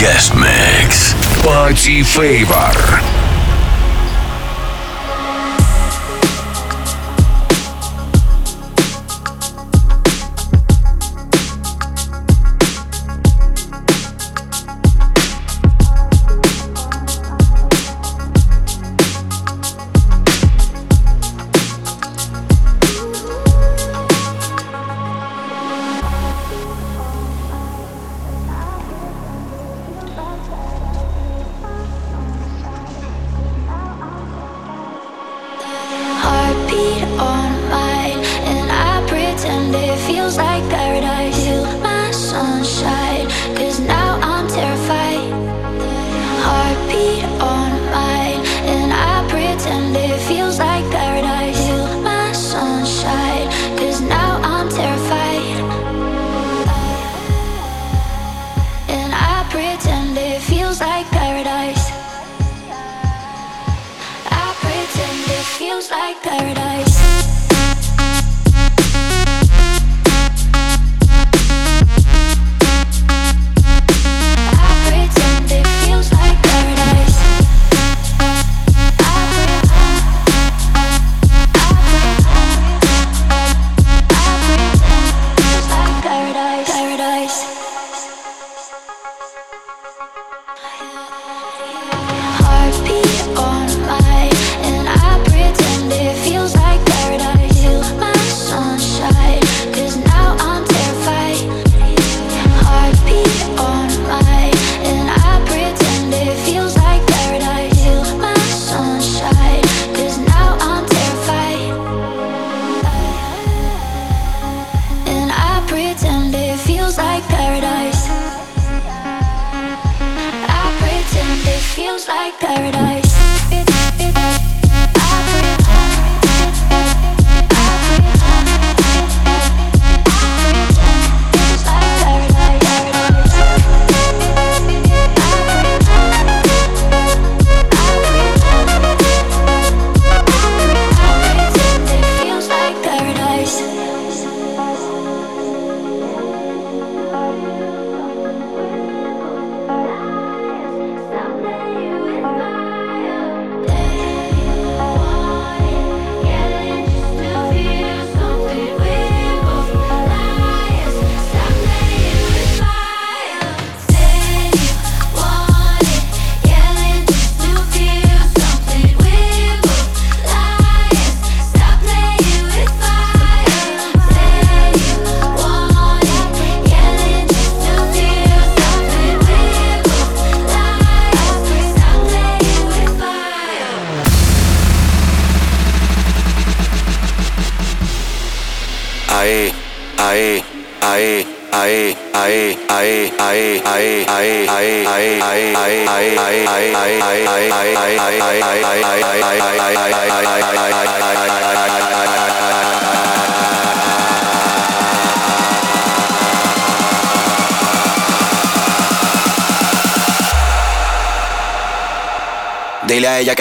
Guest mix. Party Favor.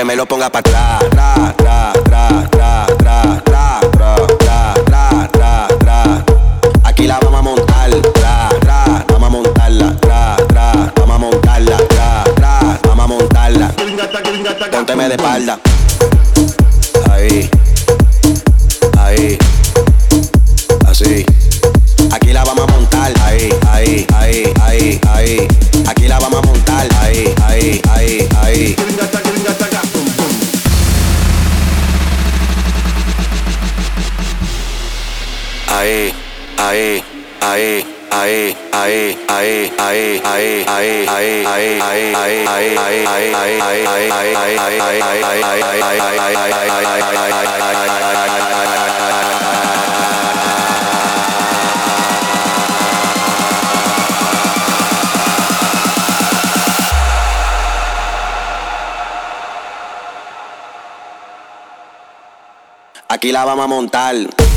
me lo ponga para Aquí la vamos a montar.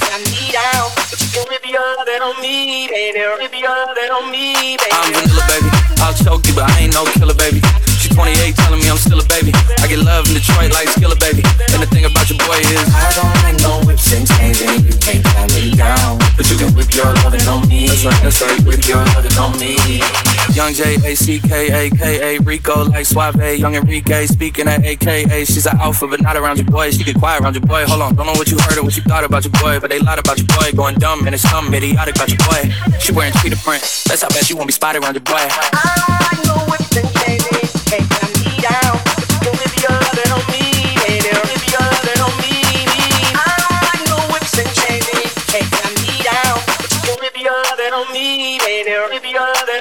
that I need out. But you can be all that on me, baby. Be all that on me, baby. I'm vanilla, baby. I'll choke you, but I ain't no killer, baby. She 28, telling me I'm still a baby. I get love in Detroit like Skilla, baby. And the thing about your boy is, I don't like no whips and chains, and you can't tie me down. But you can whip your loving on me. That's right, that's right. with your loving on me. Young J A C K A K A Rico like Suave. Young Enrique speaking at AKA. She's an alpha, but not around your boy. She get quiet around your boy. Hold on, don't know what you heard or what you thought about your boy, but they lied about your boy. Going dumb and it's something idiotic about your boy. She wearing cheetah print. That's how bad she won't be spotted around your boy. I don't like no whips and chains, can't me down.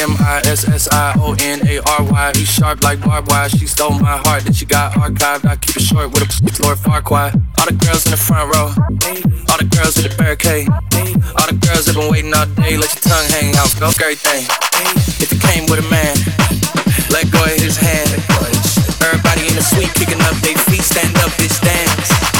M I S S I O N A R Y. He's sharp like barbed wire. She stole my heart that she got archived. I keep it short with a Lord Farquaad. All the girls in the front row. All the girls with the barricade. All the girls have been waiting all day. Let your tongue hang out. Go thing. If you came with a man, let go of his hand. Everybody in the suite kicking up their feet. Stand up, bitch, dance.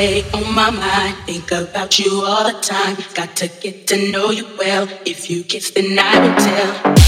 On my mind, think about you all the time. Got to get to know you well. If you kiss, then I will tell.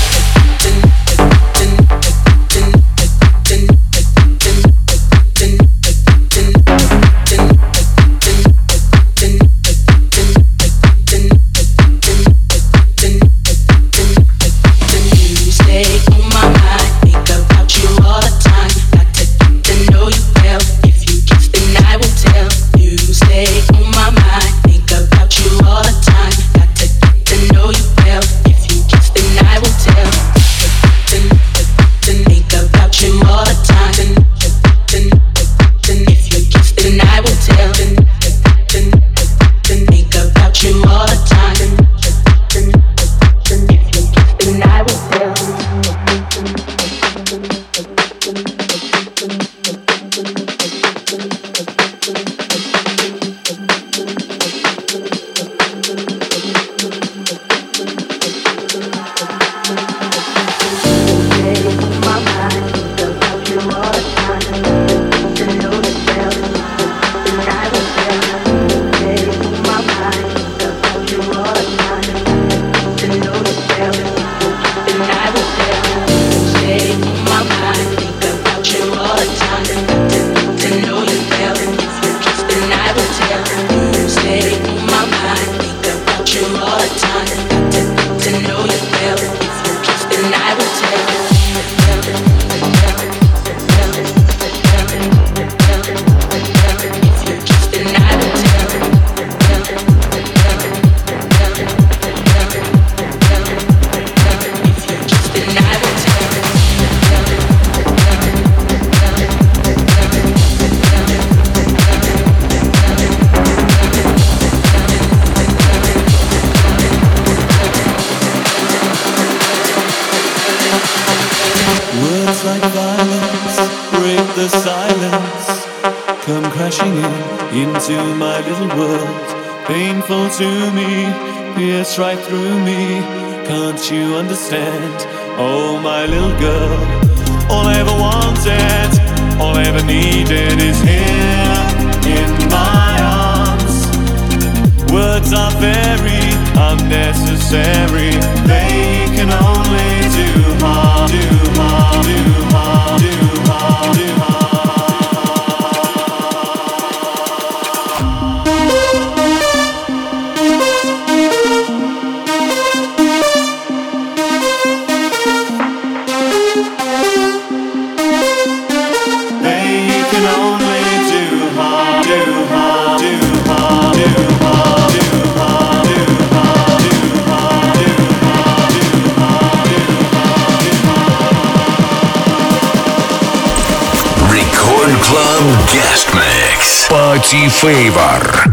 you understand. Oh, my little girl. All I ever wanted, all I ever needed is here in my arms. Words are very unnecessary, they can only. Favor.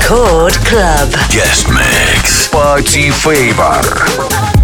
Record Club. Guest Mix. Party Favor.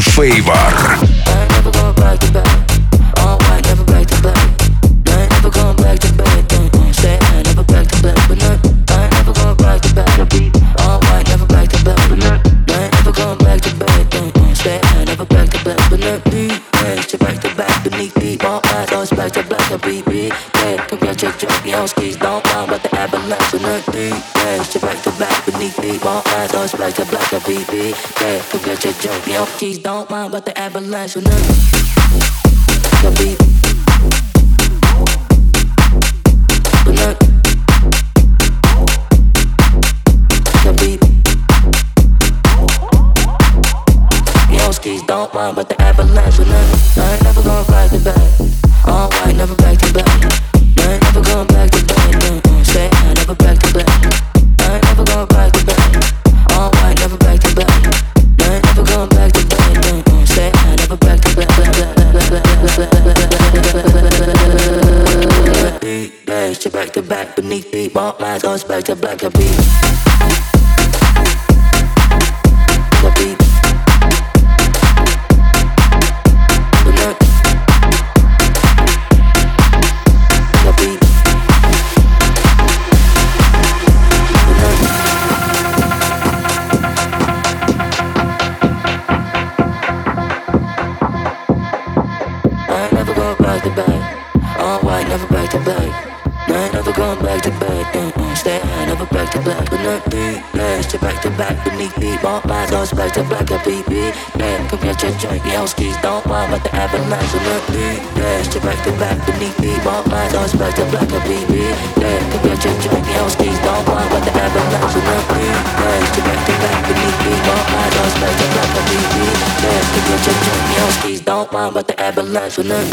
Favor. Party Favor. Your keys don't mind, but the avalanche The beat. The beat. Don't mind, but to black a BB. Yeah, come get your drink, yo, skis don't mind, but the avalanche not be. Yeah, to back to back beneath me, ball lines, goes back to black a BB. Yeah, come get your drink, yo, skis don't mind, but the avalanche not be. Yeah, to back to back beneath me, ball lines, goes back to black a BB. Yeah, come get your drink, yo, skis don't mind, but the avalanche will not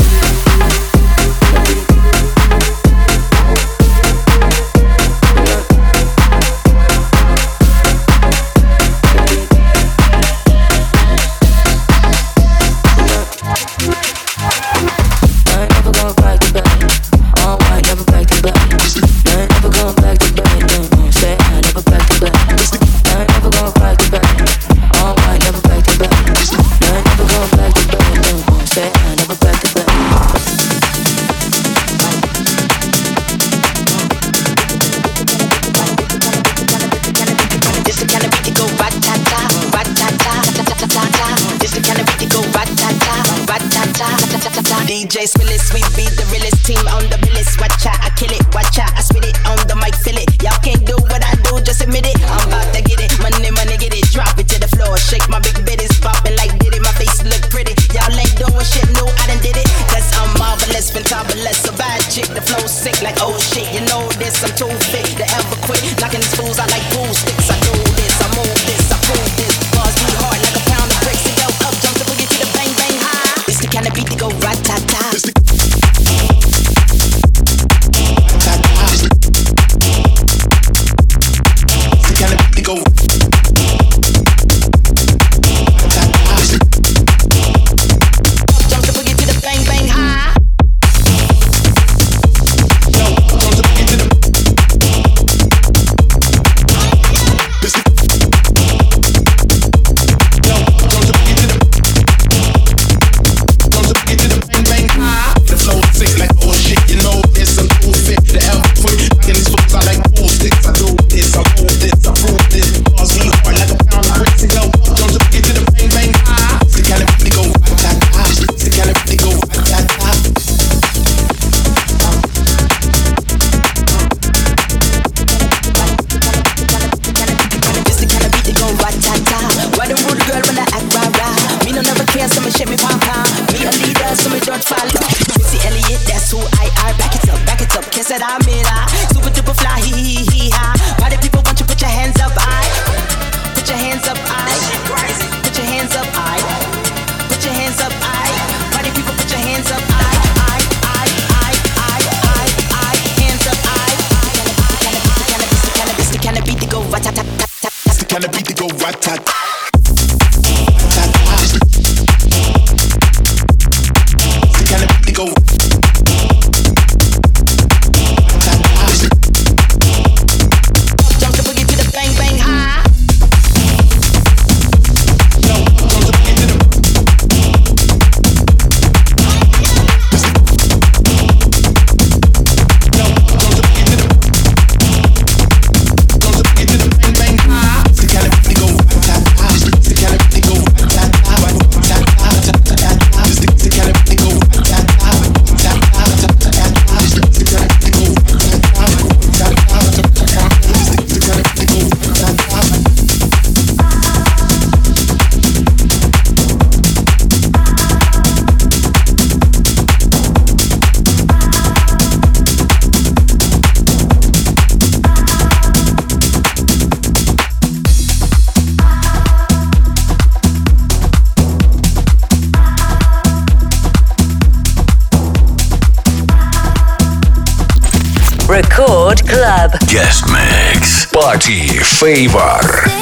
Guest Mix. Party Favor.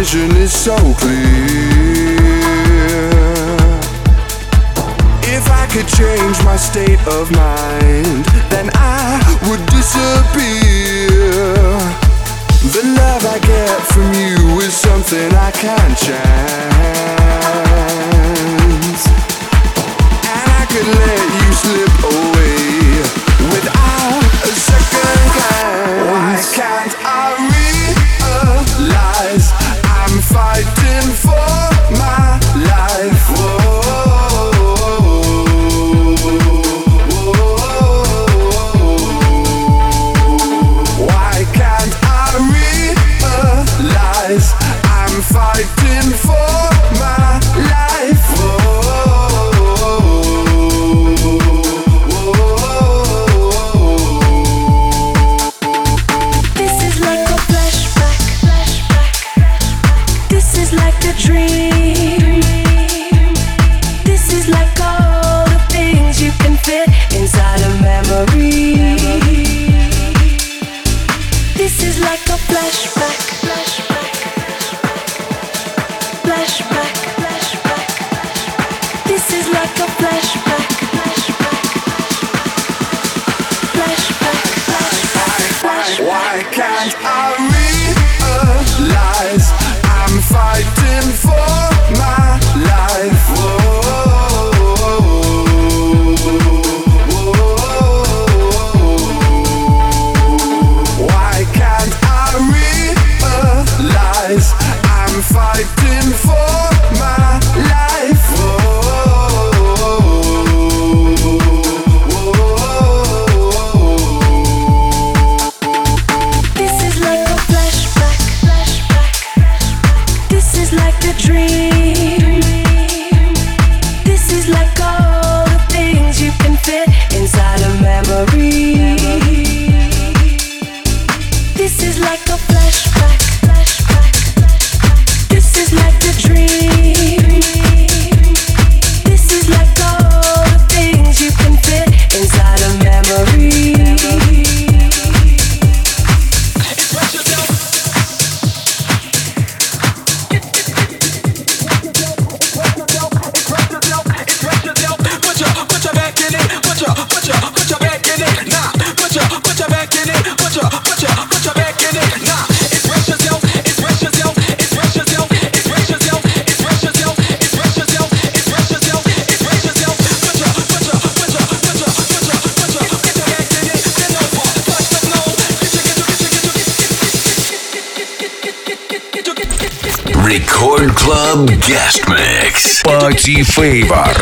vision is so clear. If I could change my state of mind, then I would disappear. The love I get from you is something I can't chance. And I could let you slip away without a second glance. Why can't Favor.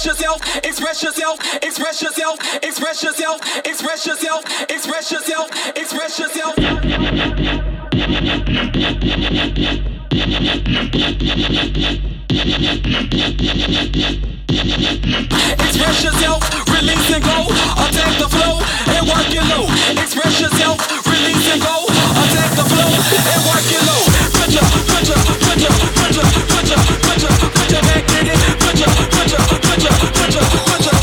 express yourself, express yourself, express yourself, express yourself, express yourself, express yourself, express yourself. Express yourself, release and go, attack the flow and work it low. Express yourself, release and go, attack the flow and work it low. Pressure, pressure, pressure. Watch out, watch out.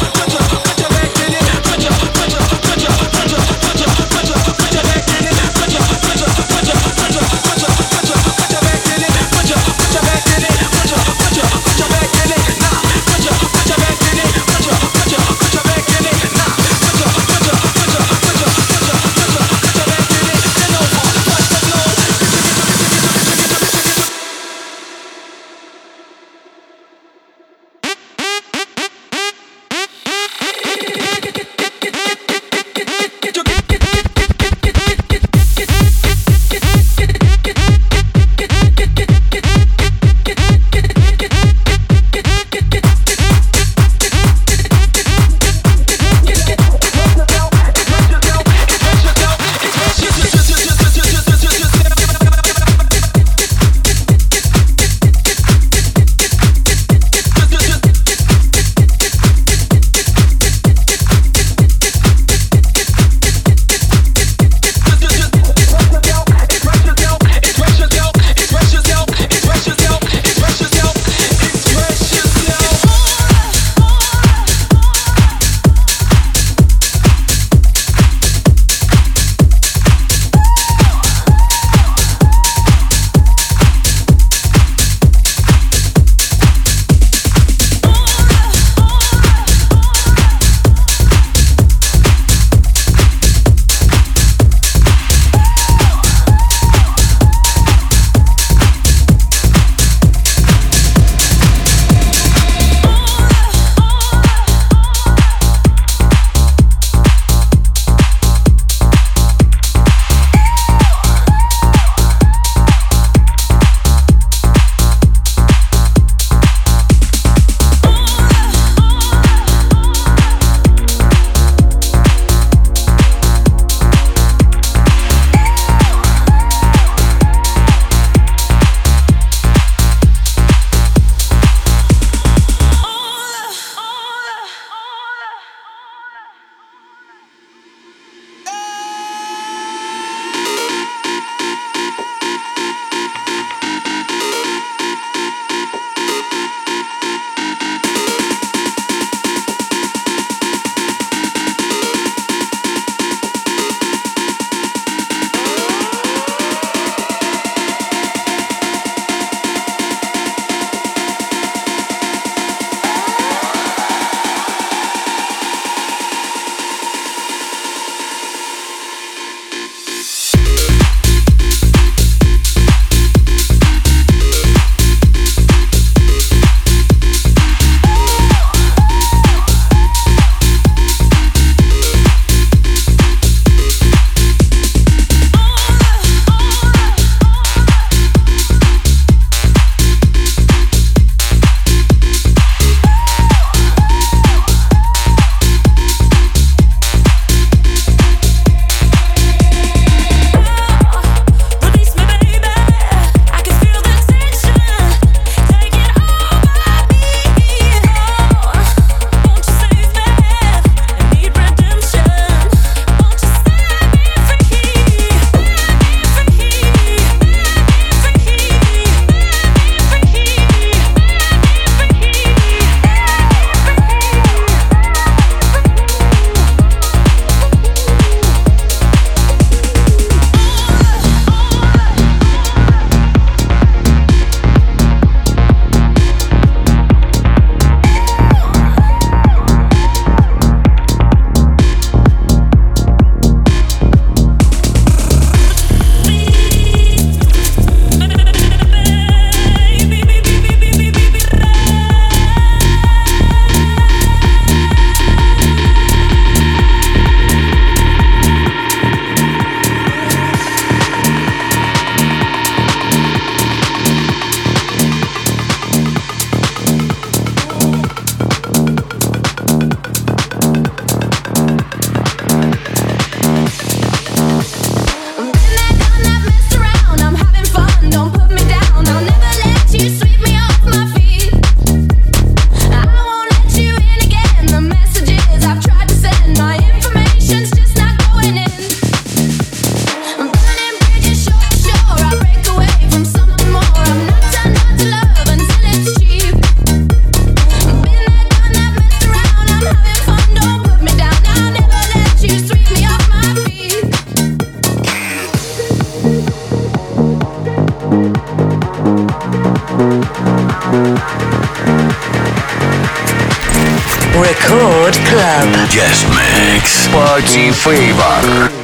Guest Mix. Party Favor.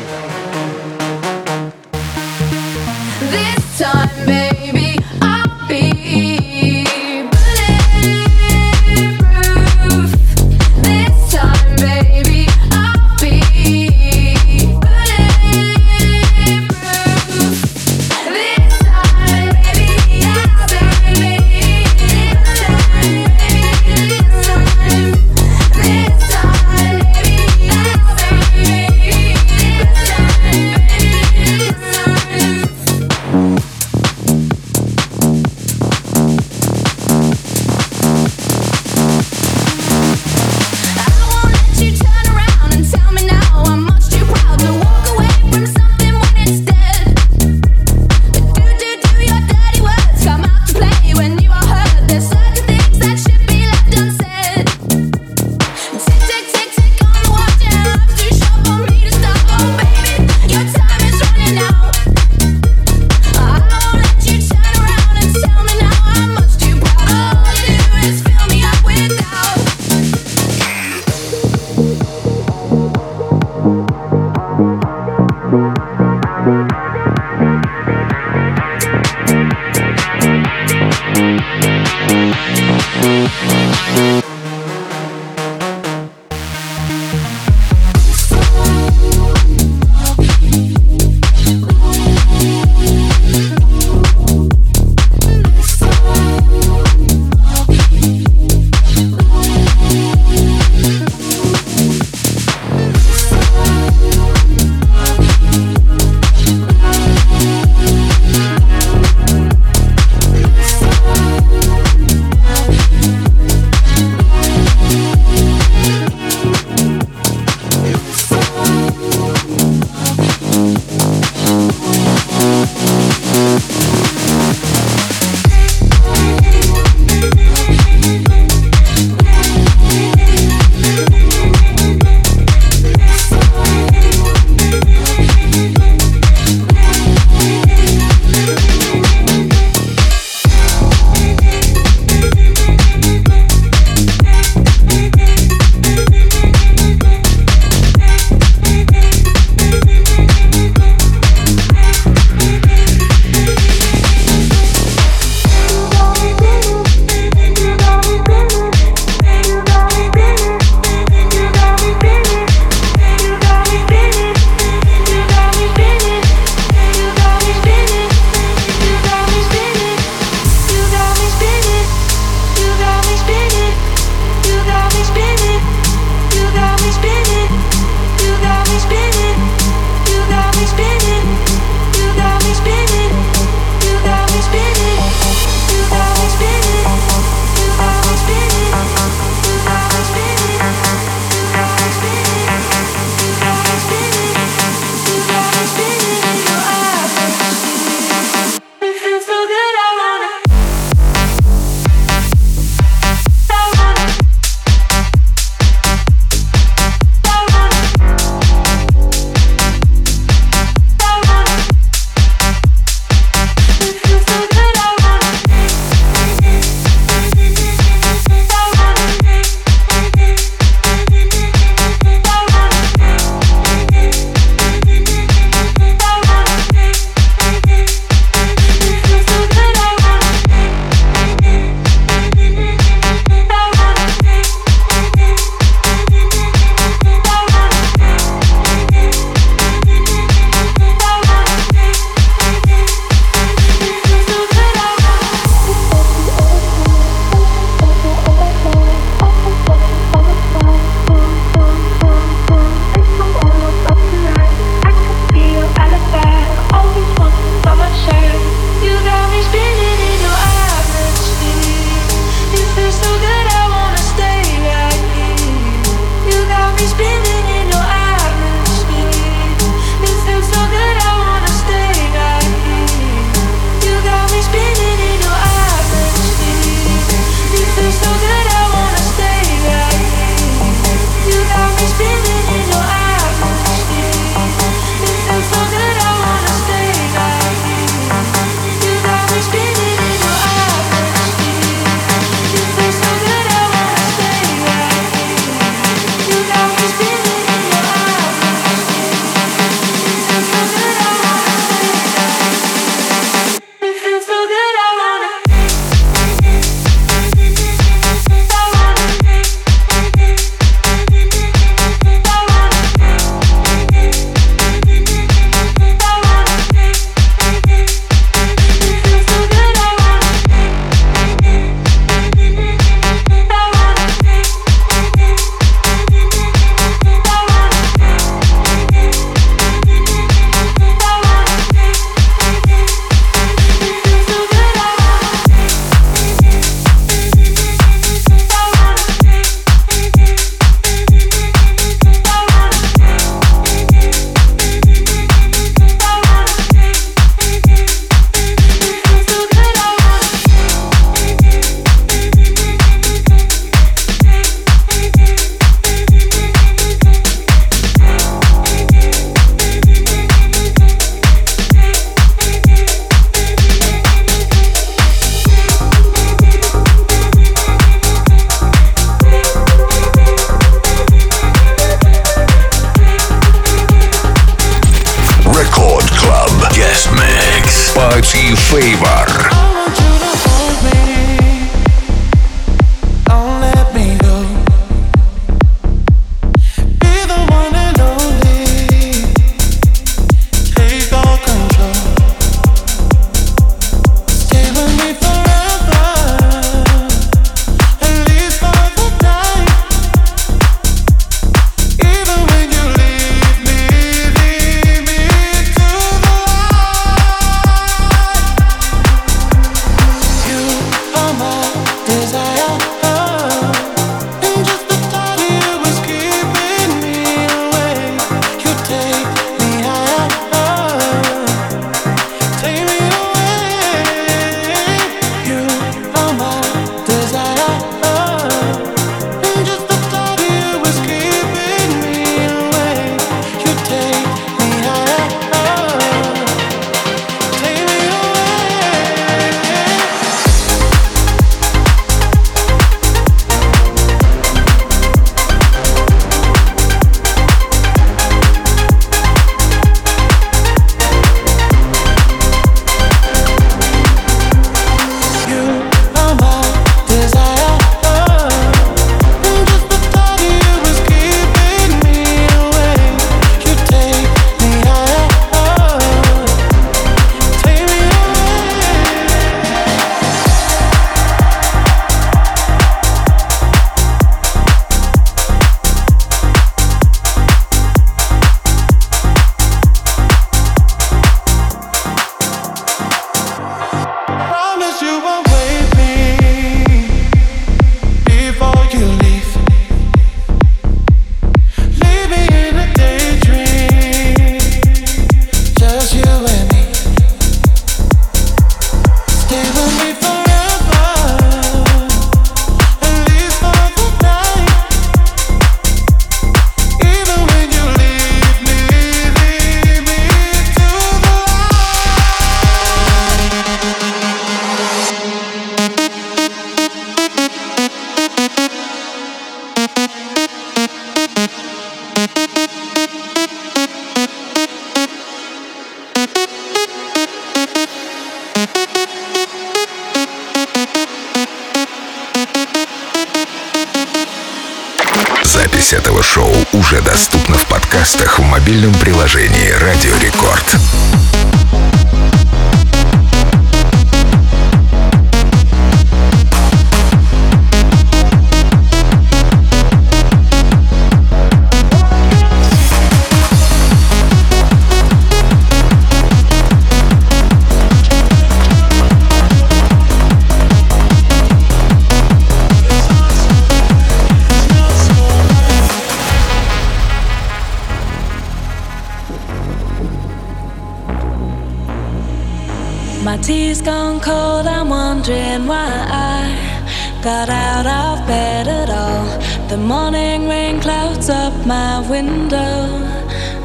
The morning rain clouds up my window,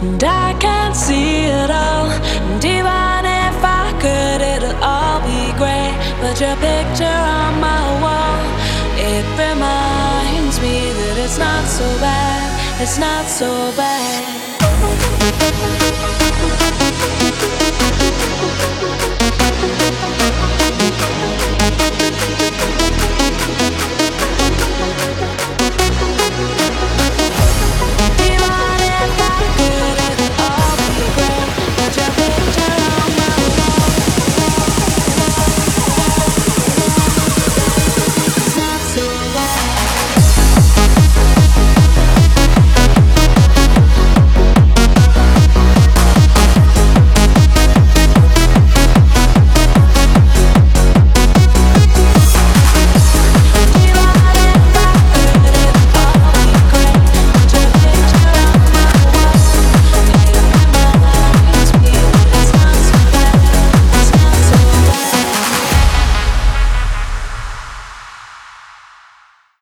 and I can't see it all. And even if I could, it'll all be grey. But your picture on my wall, it reminds me that it's not so bad, it's not so bad.